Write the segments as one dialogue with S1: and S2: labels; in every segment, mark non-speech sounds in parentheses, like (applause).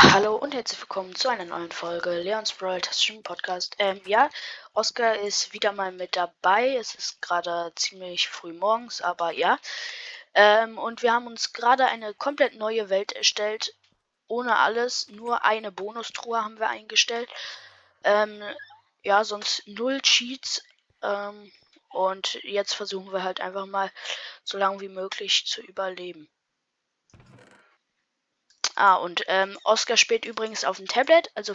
S1: Hallo und herzlich willkommen zu einer neuen Folge Leons Brawl Stream Podcast. Ähm, ja, Oscar ist wieder mal mit dabei. Es ist gerade ziemlich früh morgens, aber ja. Ähm, und wir haben uns gerade eine komplett neue Welt erstellt. Ohne alles, nur eine Bonustruhe haben wir eingestellt. Ähm, ja, sonst null Cheats. Ähm, und jetzt versuchen wir halt einfach mal so lange wie möglich zu überleben. Ah, und ähm, Oscar spielt übrigens auf dem Tablet. Also,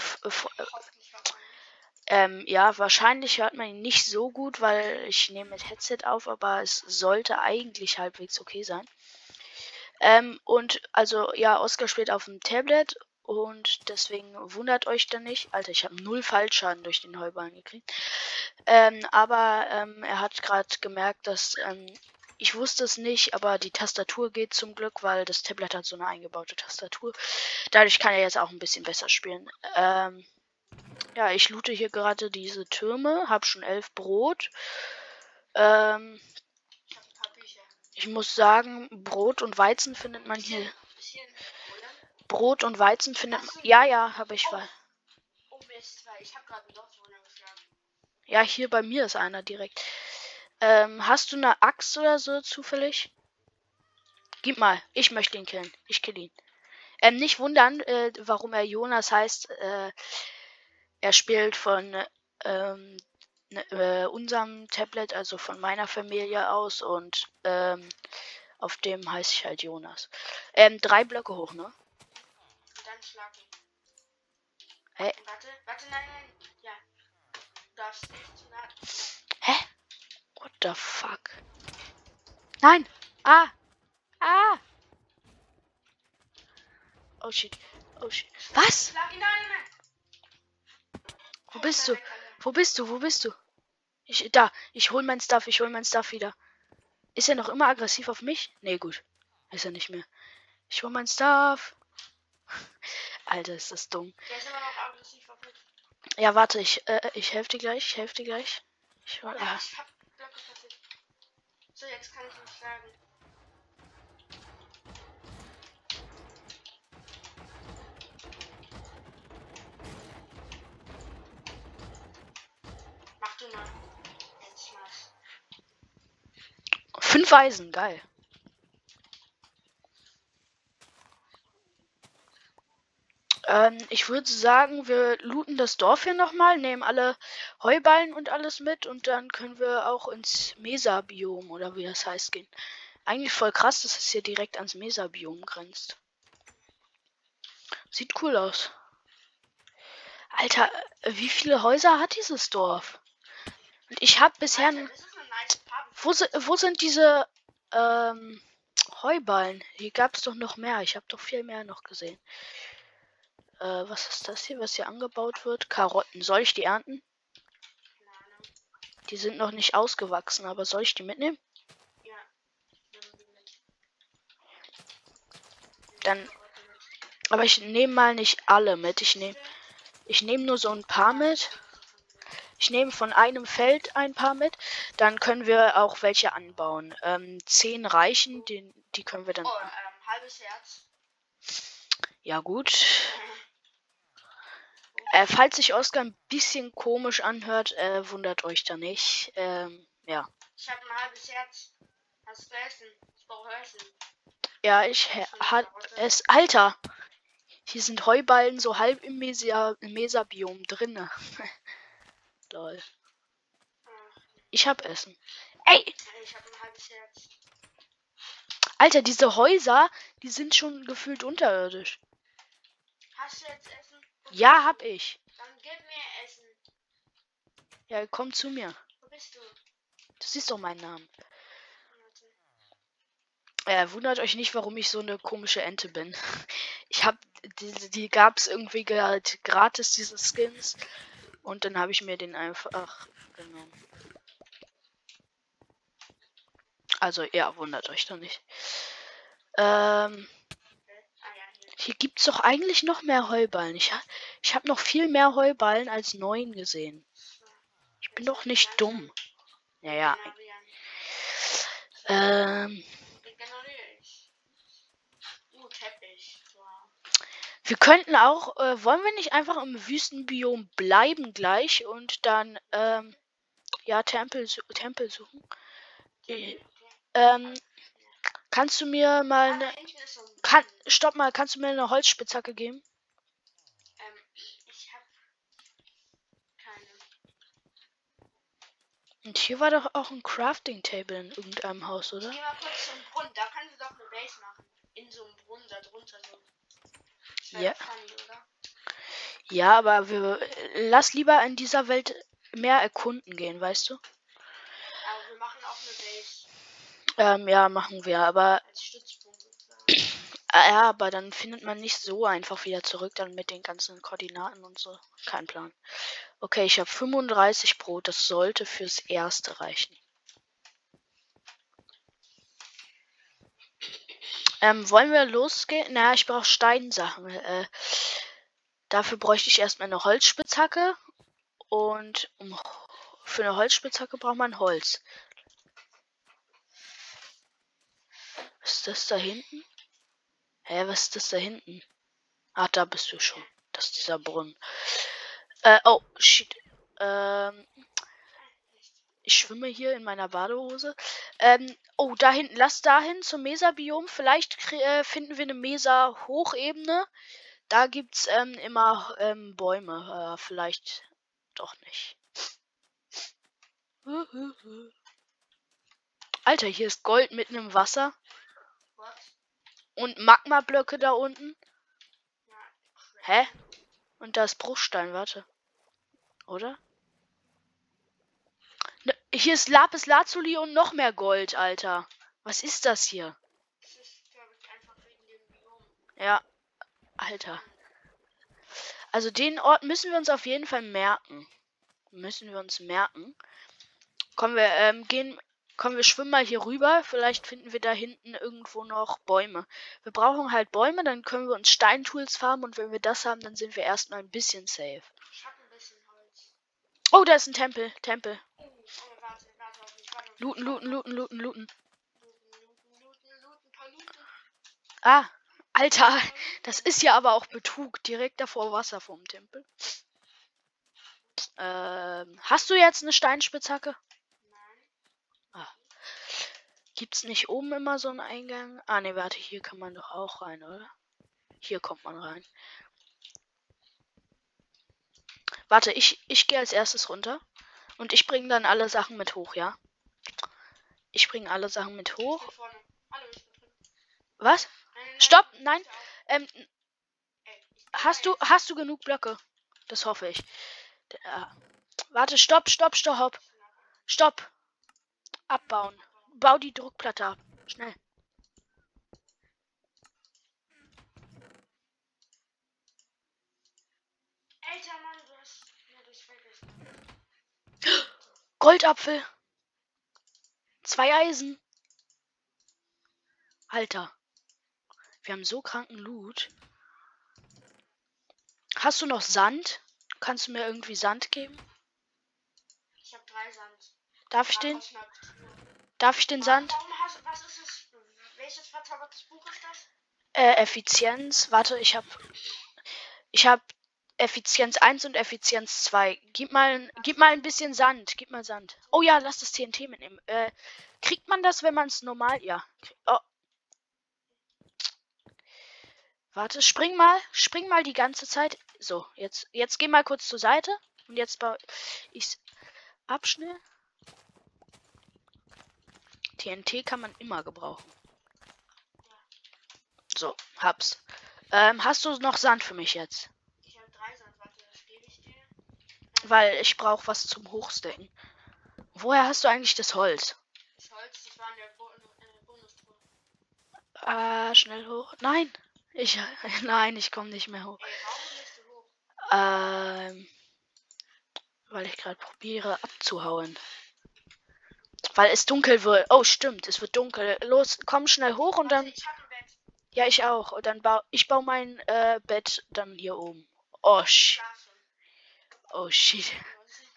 S1: ähm, ja, wahrscheinlich hört man ihn nicht so gut, weil ich nehme mit Headset auf, aber es sollte eigentlich halbwegs okay sein. Ähm, und also, ja, Oscar spielt auf dem Tablet und deswegen wundert euch dann nicht. Alter, ich habe null Fallschaden durch den Heuballen gekriegt. Ähm, aber ähm, er hat gerade gemerkt, dass ähm, ich wusste es nicht, aber die Tastatur geht zum Glück, weil das Tablet hat so eine eingebaute Tastatur. Dadurch kann er jetzt auch ein bisschen besser spielen. Ähm, ja, ich loote hier gerade diese Türme, habe schon elf Brot. Ähm, ich muss sagen, Brot und Weizen findet man hier. Brot und Weizen findet man. Ja, ja, habe ich. Oh. oh Mist, ich habe gerade einen Dorfbewohner geschlagen. Ja, hier bei mir ist einer direkt. Ähm, hast du eine Axt oder so zufällig? Gib mal, ich möchte ihn killen. Ich kill ihn. Ähm, nicht wundern, äh, warum er Jonas heißt. Äh, er spielt von ähm, ne, äh, unserem Tablet, also von meiner Familie aus und ähm, auf dem heiße ich halt Jonas. Ähm, drei Blöcke hoch, ne? Und dann schlag ihn. Hey. Warte, warte, nein, nein. Ja. Du darfst nicht zu nah. What the fuck? Nein! Ah! Ah! Oh shit. Oh shit. Was? Wo bist du? Wo bist du? Wo bist du? Ich, da. Ich hol mein Stuff. Ich hol mein Stuff wieder. Ist er noch immer aggressiv auf mich? Nee, gut. Ist er nicht mehr. Ich hol mein Stuff. (laughs) Alter, ist das dumm. Der ist immer noch aggressiv auf mich. Ja, warte, ich, äh, ich helfe dir gleich. Ich helfe dir gleich. Ich, ja, ich hab so, jetzt kann ich ihn schlagen. Mach du mal. Jetzt mach's. Fünf Eisen, geil. Ähm, ich würde sagen, wir looten das Dorf hier nochmal, nehmen alle Heuballen und alles mit und dann können wir auch ins Mesa-Biom oder wie das heißt gehen. Eigentlich voll krass, dass es hier direkt ans Mesa-Biom grenzt. Sieht cool aus. Alter, wie viele Häuser hat dieses Dorf? Und ich habe bisher... Alter, wo, wo, sind diese ähm, Heuballen? Hier gab es doch noch mehr. Ich habe doch viel mehr noch gesehen. Äh, was ist das hier, was hier angebaut wird? Karotten. Soll ich die ernten? Die sind noch nicht ausgewachsen, aber soll ich die mitnehmen? Ja. Dann. Aber ich nehme mal nicht alle mit. Ich nehme. Ich nehme nur so ein paar mit. Ich nehme von einem Feld ein paar mit. Dann können wir auch welche anbauen. Ähm, zehn reichen, die, die können wir dann. Oh, ähm, halbes Herz. Ja, gut. Äh, falls sich Oscar ein bisschen komisch anhört, äh, wundert euch da nicht. Ähm, ja. Ich habe ein halbes Herz. Hast du Essen? Ich brauche Essen. Ja, ich hat es. Alter! Hier sind Heuballen so halb im Mesa-Biom Mesa drinne. (laughs) Lol. Ich hab Essen. Ey! Ich hab ein halbes Herz. Alter, diese Häuser, die sind schon gefühlt unterirdisch. Hast du jetzt Essen? Ja, hab ich. Dann gib mir Essen. Ja, komm zu mir. Wo bist du? Du siehst doch meinen Namen. Äh, wundert euch nicht, warum ich so eine komische Ente bin. (laughs) Ich hab, die, die gab es irgendwie halt gratis, diese Skins. Und dann habe ich mir den einfach genommen. Also, ja, wundert euch doch nicht. Ähm, hier gibt es doch eigentlich noch mehr Heuballen. Ich, ich habe noch viel mehr Heuballen als neun gesehen. Ich bin doch nicht dumm. Naja. Ähm. Wir könnten auch, äh, wollen wir nicht einfach im Wüstenbiom bleiben gleich und dann, ähm, ja, Tempel, Tempel suchen? Äh, ähm, kannst du mir mal eine, kann, stopp mal, kannst du mir eine Holzspitzhacke geben?
S2: Ähm, ich hab keine.
S1: Und hier war doch auch ein Crafting Table in irgendeinem Haus, oder?
S2: Geh mal kurz zum Brunnen, da kannst du doch eine Base machen. In so einem Brunnen da drunter so.
S1: Ja.
S2: funny?
S1: Ja, aber wir, lass lieber in dieser Welt mehr erkunden gehen, weißt du?
S2: Aber wir machen auch eine Base
S1: Ähm, ja, machen wir, aber (clears throat) Ja, aber dann findet man nicht so einfach wieder zurück, dann mit den ganzen Koordinaten und so. Kein Plan. Okay, ich habe 35 Brot, das sollte fürs Erste reichen. Ähm, wollen wir losgehen? Na, ich brauche Steinsachen. Äh, dafür bräuchte ich erstmal eine Holzspitzhacke. Und um, für eine Holzspitzhacke braucht man Holz. Ist das da hinten? Hä, was ist das da hinten? Ah, da bist du schon. Das ist dieser Brunnen. Äh, oh, shit. Ähm, ich schwimme hier in meiner Badehose. Ähm, oh, da hinten, lass dahin zum Mesa-Biom. Vielleicht äh, finden wir eine Mesa-Hochebene. Da gibt's ähm, immer ähm, Bäume. Äh, vielleicht doch nicht. Alter, hier ist Gold mitten im Wasser. Und Magma-Blöcke da unten. Hä? Und da ist Bruchstein, warte. Oder? Ne, hier ist Lapis Lazuli und noch mehr Gold, Alter. Was ist das hier? Ja, Alter. Also den Ort müssen wir uns auf jeden Fall merken. Müssen wir uns merken. Kommen wir, ähm, gehen, kommen wir schwimmen mal hier rüber. Vielleicht finden wir da hinten irgendwo noch Bäume. Wir brauchen halt Bäume, dann können wir uns Steintools farmen und wenn wir das haben, dann sind wir erstmal ein bisschen safe.
S2: Ich habe ein bisschen Holz.
S1: Oh, da ist ein Tempel, Tempel. Looten, looten, looten, looten, looten. Ah, Alter, das ist ja aber auch Betrug. Direkt davor Wasser vom Tempel. Ähm, hast du jetzt eine Steinspitzhacke? Gibt's nicht oben immer so einen Eingang? Ah, ne, warte, hier kann man doch auch rein, oder? Hier kommt man rein. Warte, ich, ich gehe als erstes runter. Und ich bringe dann alle Sachen mit hoch, ja? Ich bringe alle Sachen mit hoch. Was? Stopp, nein. Ähm, hast du, hast du genug Blöcke? Das hoffe ich. D- Ja. Warte, stopp, stopp, stopp. Stopp. Abbauen. Bau die Druckplatte ab. Schnell.
S2: Alter Mann, du hast mir durchs Vergessen.
S1: Goldapfel. Zwei Eisen. Alter. Wir haben so kranken Loot. Hast du noch Sand? Kannst du mir irgendwie Sand geben?
S2: Ich habe drei Sand.
S1: Darf ich den? Darf ich den Sand?
S2: Warum hast was ist es? Welches verzaubertes Buch ist das?
S1: Äh, Effizienz. Warte, ich hab. Ich hab Effizienz 1 und Effizienz 2. Gib mal, gib mal ein bisschen Sand. Gib mal Sand. Oh ja, lass das TNT mitnehmen. Äh, kriegt man das, wenn man es normal. Ja. Oh. Warte, spring mal. Spring mal die ganze Zeit. So, jetzt, jetzt geh mal kurz zur Seite. Und jetzt baue ich ab schnell. TNT kann man immer gebrauchen. So, hab's. Ähm, hast du noch Sand für mich jetzt?
S2: Ich habe drei Sand. Warte, das gebe ich dir.
S1: Weil ich brauche was zum Hochstecken. Woher hast du eigentlich das Holz?
S2: Das Holz, das war in der Bo äh, Bonustruhe.
S1: Äh, schnell hoch. Nein. Ich, (laughs) nein, ich komme nicht mehr hoch.
S2: Ey, hoch?
S1: Ähm, weil ich gerade probiere abzuhauen. Weil es dunkel wird. Oh, stimmt, es wird dunkel. Los, komm schnell hoch und dann. Ja, ich auch. Und dann bau ich baue mein äh, Bett dann hier oben. Oh, sh
S2: Schlafen.
S1: oh shit.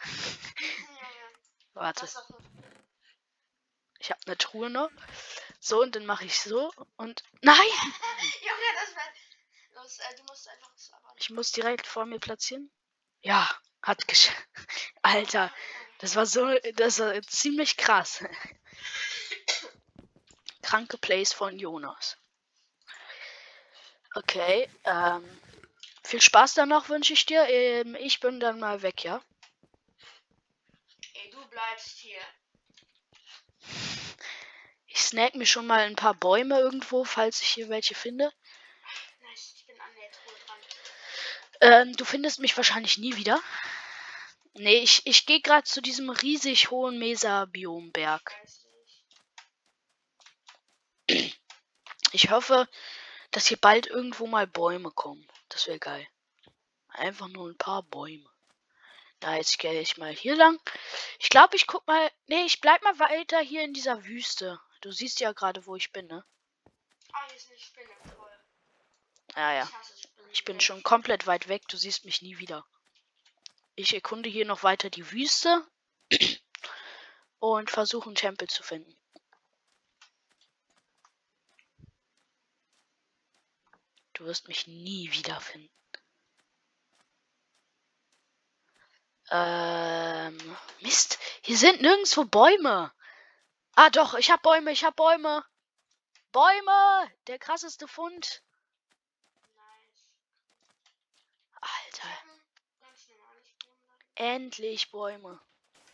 S1: (laughs) Warte. Ich habe eine Truhe noch. So, und dann mache ich so und. Nein!
S2: Äh, du musst einfach das aber
S1: Ich muss direkt vor mir platzieren. Ja, hat geschafft. (laughs) Alter, das war so, das war ziemlich krass. Kranke Plays von Jonas. Okay, ähm, viel Spaß dann noch wünsche ich dir. Ähm, ich bin dann mal weg, ja?
S2: Ey, du bleibst hier.
S1: Ich snack mir schon mal ein paar Bäume irgendwo, falls ich hier welche finde.
S2: Nice, ich bin an der Truhe dran.
S1: Ähm, du findest mich wahrscheinlich nie wieder. Nee, ich, ich gehe gerade zu diesem riesig hohen Mesa-Biomberg.
S2: Ich.
S1: Hoffe, dass hier bald irgendwo mal Bäume kommen. Das wäre geil. Einfach nur ein paar Bäume. Na, jetzt gehe ich mal hier lang. Ich glaube, ich guck mal. Nee, ich bleib mal weiter hier in dieser Wüste. Du siehst ja gerade, wo ich bin, ne?
S2: Ah, hier ist eine Spinne. Toll.
S1: Ja, ja.
S2: Ich
S1: bin schon komplett weit weg. Du siehst mich nie wieder. Ich erkunde hier noch weiter die Wüste und versuche einen Tempel zu finden. Du wirst mich nie wiederfinden. Ähm, Mist, hier sind nirgendwo Bäume. Ah doch, ich hab Bäume, ich hab Bäume. Bäume, der krasseste Fund. Alter,
S2: Ähm, ganz normale Spinnen.
S1: Endlich Bäume.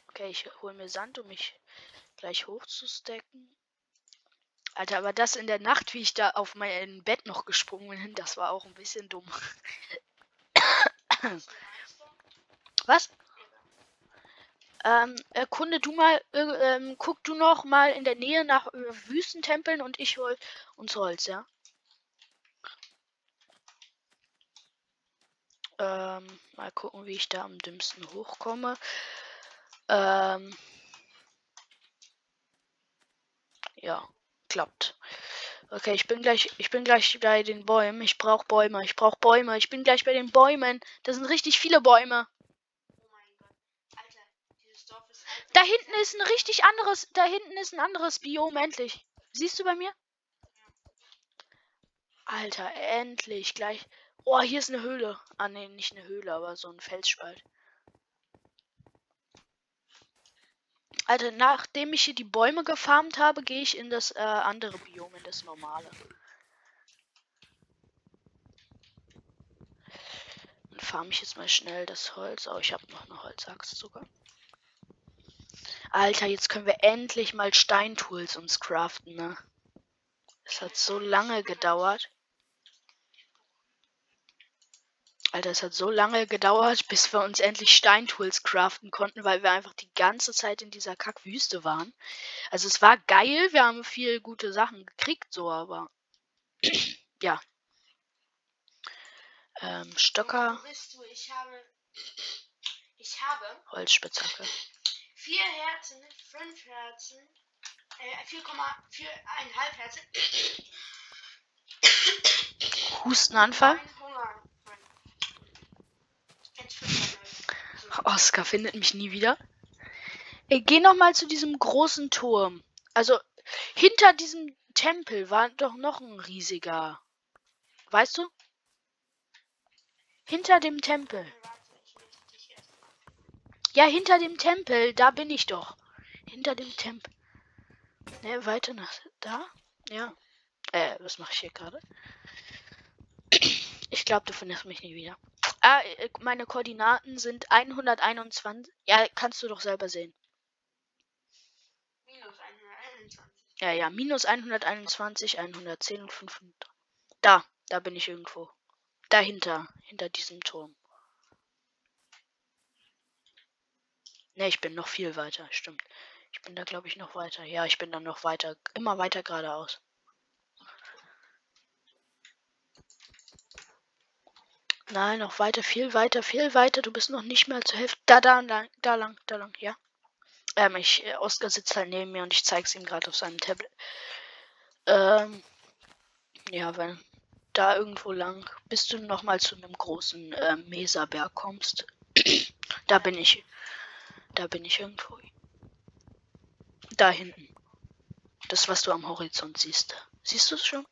S1: Okay, ich hole mir Sand, um mich gleich hochzustecken. Alter, aber das in der Nacht, wie ich da auf mein Bett noch gesprungen bin, das war auch ein bisschen dumm. (coughs) Was? Ähm, erkunde du mal, äh, ähm, guck du noch mal in der Nähe nach äh, Wüstentempeln und ich hol uns Holz, ja? Ähm, mal gucken, wie ich da am dümmsten hochkomme. Ähm, ja, klappt. Okay, ich bin gleich, ich bin gleich bei den Bäumen. Ich brauche Bäume, ich brauche Bäume. Ich bin gleich bei den Bäumen. Das sind richtig viele Bäume.
S2: Oh halt.
S1: Da hinten ist ein richtig anderes, da hinten ist ein anderes Biom, endlich. Siehst du bei mir? Alter, endlich, gleich. Oh, hier ist eine Höhle. Ah, nee, nicht eine Höhle, aber so ein Felsspalt. Alter, nachdem ich hier die Bäume gefarmt habe, gehe ich in das äh, andere Biom, in das normale. Dann farm ich jetzt mal schnell das Holz. Oh, ich habe noch eine Holzaxt sogar. Alter, jetzt können wir endlich mal Steintools uns craften, ne? Es hat so lange gedauert. Alter, es hat so lange gedauert, (laughs) bis wir uns endlich Steintools craften konnten, weil wir einfach die ganze Zeit in dieser Kackwüste waren. Also es war geil, wir haben viel gute Sachen gekriegt, so, aber (clears throat) ja. Ähm, Stöcker,
S2: Wo bist du? Ich habe. Ich habe
S1: Holzspitzhacke.
S2: vier Herzen, fünf Herzen, äh, 4,4,5 Herzen.
S1: Hustenanfall.
S2: Hunger. Nein. Jetzt fünf So.
S1: Oscar findet mich nie wieder. Ich geh noch mal zu diesem großen Turm. Also hinter diesem Tempel war doch noch ein riesiger. Weißt du? Hinter dem Tempel. Ja, hinter dem Tempel. Da bin ich doch. Hinter dem Tempel. Ne, weiter nach da? Ja. Äh, was mache ich hier gerade? Ich glaube, du findest mich nie wieder. Ah, meine Koordinaten sind 121. Ja, kannst du doch selber sehen.
S2: Minus 121.
S1: Ja, ja, minus 121, 110 und 500. Da, da bin ich irgendwo. Dahinter, hinter diesem Turm. Ne, ich bin noch viel weiter, stimmt. Ich bin da, glaube ich, noch weiter. Ja, ich bin dann noch weiter, immer weiter geradeaus. Nein, noch weiter, viel weiter, viel weiter. Du bist noch nicht mehr zur Hälfte. Da, da, lang, da lang, da lang, ja. Ähm, ich, äh, Oskar sitzt halt neben mir und ich zeig's ihm gerade auf seinem Tablet. Ähm, ja, wenn da irgendwo lang, bis du noch mal zu einem großen äh, Meserberg kommst. (clears throat) da bin ich. Da bin ich irgendwo. Da hinten. Das, was du am Horizont siehst. Siehst du es schon?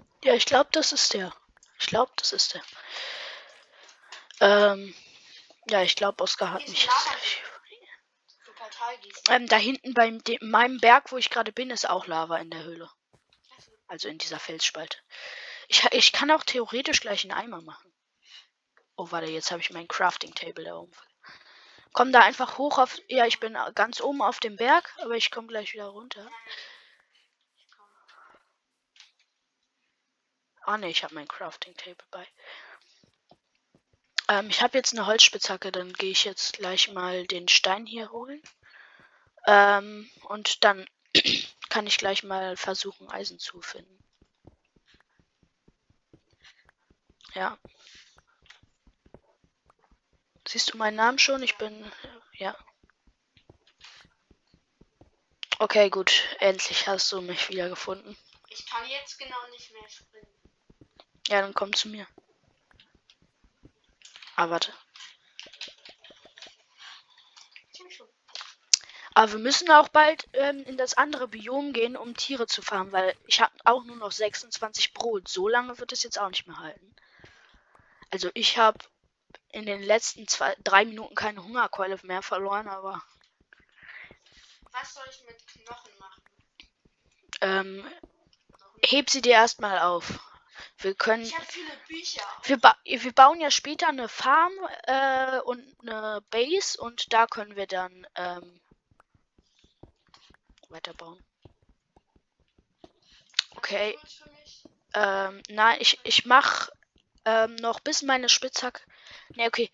S2: Warte.
S1: Ja, ich glaube, das ist der. Ich glaube, das ist der. Ähm, ja, ich glaube, Oscar hat mich. Ähm, da hinten bei meinem Berg, wo ich gerade bin, ist auch Lava in der Höhle. Also in dieser Felsspalte. Ich, ich kann auch theoretisch gleich einen Eimer machen. Oh, warte, jetzt habe ich mein Crafting Table da oben. Komm da einfach hoch auf. Ja, ich bin ganz oben auf dem Berg, aber ich komme gleich wieder runter.
S2: Ich komm.
S1: Ah ne, ich habe mein Crafting Table bei. Ähm, ich habe jetzt eine Holzspitzhacke, dann gehe ich jetzt gleich mal den Stein hier holen. Ähm, und dann (clears throat) kann ich gleich mal versuchen, Eisen zu finden. Ja. Siehst du meinen Namen schon? Ich bin. Ja. Okay, gut. Endlich hast du mich wieder gefunden.
S2: Ich kann jetzt genau nicht mehr springen.
S1: Ja, dann komm zu mir. Ah, warte. Aber wir müssen auch bald ähm, in das andere Biom gehen, um Tiere zu farmen, weil ich habe auch nur noch 26 Brot. So lange wird es jetzt auch nicht mehr halten. Also ich habe in den letzten zwei, drei Minuten keine Hungerkeule mehr verloren, aber
S2: Was soll ich mit Knochen machen?
S1: ähm, heb sie dir erstmal auf. Wir können,
S2: Ich habe viele Bücher.
S1: wir, ba wir bauen ja später eine Farm äh, und eine Base und da können wir dann ähm, weiterbauen. Okay. Ähm, nein, ich, ich mach ähm, noch bis meine Spitzhacke. Ne, okay.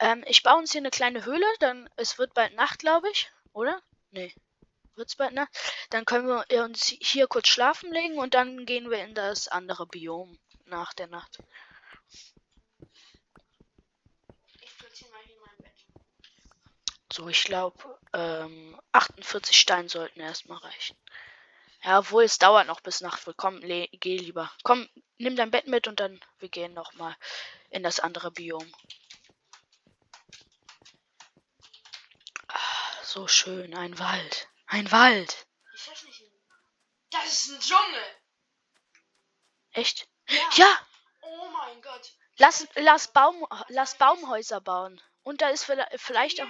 S1: Ähm, ich baue uns hier eine kleine Höhle, dann es wird bald Nacht, glaube ich, oder? Nee. Wird's bald Nacht? Dann können wir uns hier kurz schlafen legen und dann gehen wir in das andere Biom nach der Nacht.
S2: Ich platziere mal hier mein Bett.
S1: So, ich glaube, ähm, 48 Steine sollten erstmal reichen. Ja, obwohl es dauert noch bis Nacht wird. Komm, geh lieber. Komm, nimm dein Bett mit und dann wir gehen noch mal in das andere Biom. Ah, so schön, ein Wald. Ein Wald.
S2: Ich weiß nicht. Das ist ein Dschungel.
S1: Echt?
S2: Ja.
S1: Ja,
S2: Oh mein Gott.
S1: lass, lass, Baum, lass Baumhäuser bauen. Und da ist vielleicht, vielleicht auch,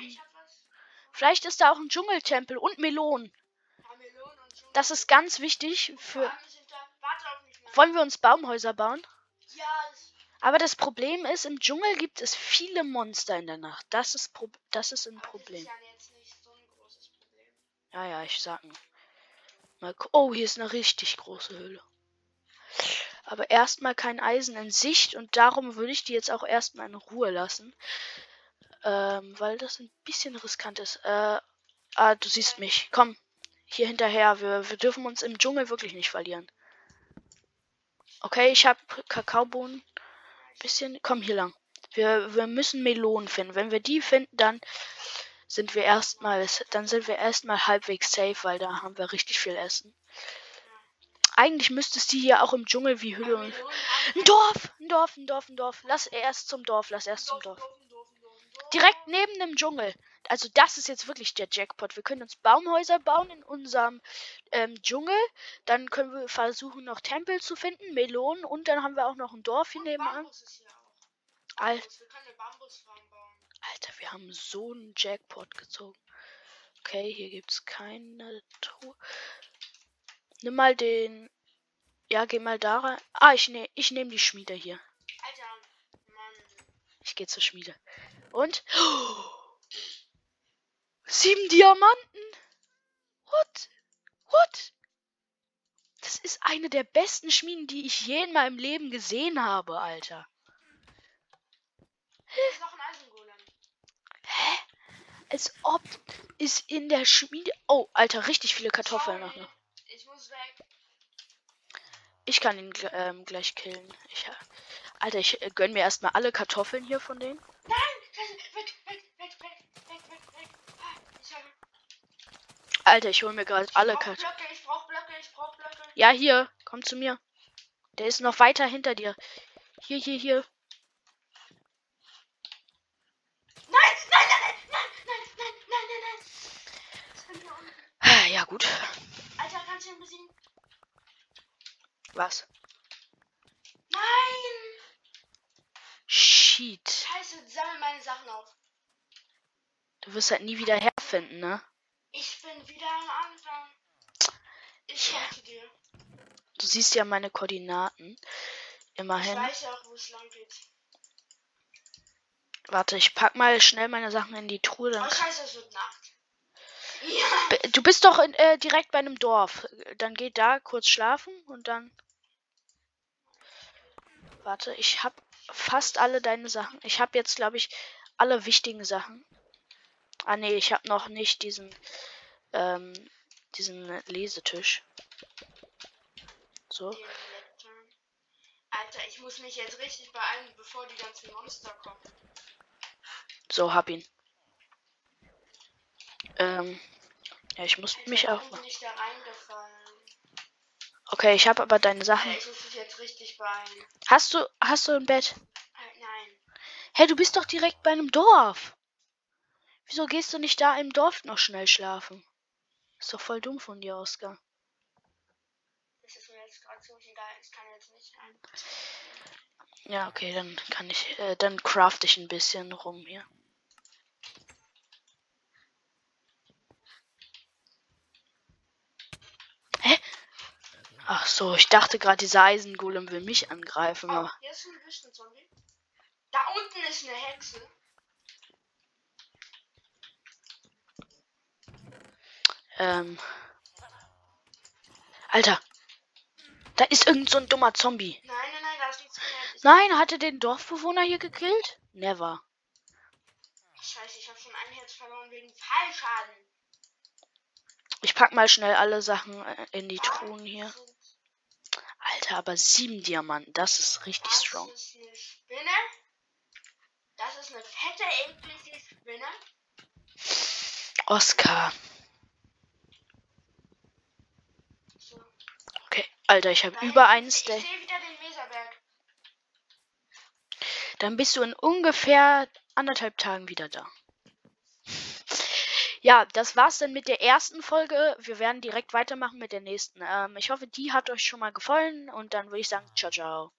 S1: vielleicht ist da auch ein Dschungeltempel und Melonen. Das ist ganz wichtig für. Wollen wir uns Baumhäuser bauen?
S2: Ja,
S1: Aber das Problem ist, im Dschungel gibt es viele Monster in der Nacht. Das ist, Pro das ist ein Problem.
S2: ja.
S1: Ja, ich sag. Mal oh, hier ist eine richtig große Höhle. Aber erstmal kein Eisen in Sicht und darum würde ich die jetzt auch erstmal in Ruhe lassen. Ähm, weil das ein bisschen riskant ist. Äh, ah, du siehst mich. Komm, hier hinterher. Wir, wir dürfen uns im Dschungel wirklich nicht verlieren. Okay, ich habe Kakaobohnen. Bisschen. Komm hier lang. Wir, wir müssen Melonen finden. Wenn wir die finden, dann sind wir erstmal, dann sind wir erstmal halbwegs safe, weil da haben wir richtig viel Essen. Eigentlich müsste es die hier auch im Dschungel wie Hülle und. Ein Dorf! Ein Dorf, ein Dorf, ein Dorf. Lass erst zum Dorf, lass erst zum Dorf. Direkt neben dem Dschungel. Also das ist jetzt wirklich der Jackpot. Wir können uns Baumhäuser bauen in unserem ähm, Dschungel. Dann können wir versuchen, noch Tempel zu finden, Melonen und dann haben wir auch noch ein Dorf hier nebenan. Alter, wir haben so einen Jackpot gezogen. Okay, hier gibt's keine Truhe. Nimm mal den. Ja, geh mal da rein. Ah, ich nehme ich nehm die Schmiede hier.
S2: Alter, Mann.
S1: Ich gehe zur Schmiede. Und? Sieben Diamanten? What? What? Das ist eine der besten Schmieden, die ich je in meinem Leben gesehen habe, Alter.
S2: Ist.
S1: Hä? Als ob es in der Schmiede. Oh, Alter, richtig viele Kartoffeln noch.
S2: Sorry,
S1: Ne?
S2: Ich muss weg.
S1: Ich kann ihn ähm, gleich killen. Ich, Alter, ich äh, gönn mir erstmal alle Kartoffeln hier von denen.
S2: Nein! Weg, weg, weg, weg, weg, weg, weg. Ah, Ich habe
S1: Alter, ich hol mir gerade alle Kartoffeln.
S2: Ich brauch Blöcke, ich brauch Blöcke.
S1: Ja, hier, komm zu mir. Der ist noch weiter hinter dir. Hier, hier, hier.
S2: Nein, nein, nein, nein, nein, nein, nein, nein, nein?
S1: Ah, Ja, gut.
S2: Alter, kannst du ihn besiegen?
S1: Was? Nein! Shit.
S2: Scheiße, sammel meine Sachen auf.
S1: Du wirst halt nie wieder herfinden, ne?
S2: Ich bin wieder am Anfang. Ich helfe dir.
S1: Du siehst ja meine Koordinaten. Immerhin.
S2: Ich weiß ja auch, wo es lang geht.
S1: Warte, ich pack mal schnell meine Sachen in die Truhe. Dann
S2: oh, scheiße, es wird Nacht.
S1: Du bist doch in, äh, direkt bei einem Dorf. Dann geht da kurz schlafen und dann. Warte, ich hab fast alle deine Sachen. Ich hab jetzt, glaube ich, alle wichtigen Sachen. Ah nee, ich hab noch nicht diesen ähm, diesen Lesetisch. So.
S2: Alter, ich muss mich jetzt richtig beeilen, bevor die ganzen Monster kommen.
S1: so hab ihn. Ähm, ja, ich muss mich auch.
S2: ich da reingefallen?
S1: Okay, ich habe aber deine Sachen. Hast du hast du ein Bett?
S2: Äh, nein.
S1: Hä, du bist doch direkt bei einem Dorf. Wieso gehst du nicht da im Dorf noch schnell schlafen? Ist doch voll dumm von dir, Oskar.
S2: Das ist mir jetzt gerade so egal. Ich kann jetzt nicht ein.
S1: Ja, okay, dann kann ich, äh, dann craft ich ein bisschen rum hier. Hä? Ach so, ich dachte gerade, dieser Eisengolem will mich angreifen,
S2: Oh, hier ist ein Wüstenzombie. Da unten ist eine Hexe.
S1: ähm. Alter. Da ist irgend so ein dummer Zombie.
S2: Nein, nein, nein, da ist nichts mehr.
S1: Nein, hat er den Dorfbewohner hier gekillt? Never.
S2: Scheiße, ich habe schon ein Herz verloren wegen Fallschaden.
S1: Ich pack mal schnell alle Sachen äh, in die
S2: Was
S1: Truhen hier.
S2: sind-
S1: Alter, aber sieben Diamanten, das ist richtig
S2: Das
S1: strong.
S2: ist eine Spinne. Das ist eine fette, eklige Spinne.
S1: Oscar.
S2: So,
S1: Okay, Alter, ich habe über einen Stack. Dann bist du in ungefähr anderthalb Tagen wieder da. Ja, das war's dann mit der ersten Folge. Wir werden direkt weitermachen mit der nächsten. Ähm, ich hoffe, die hat euch schon mal gefallen und dann würde ich sagen, ciao, ciao.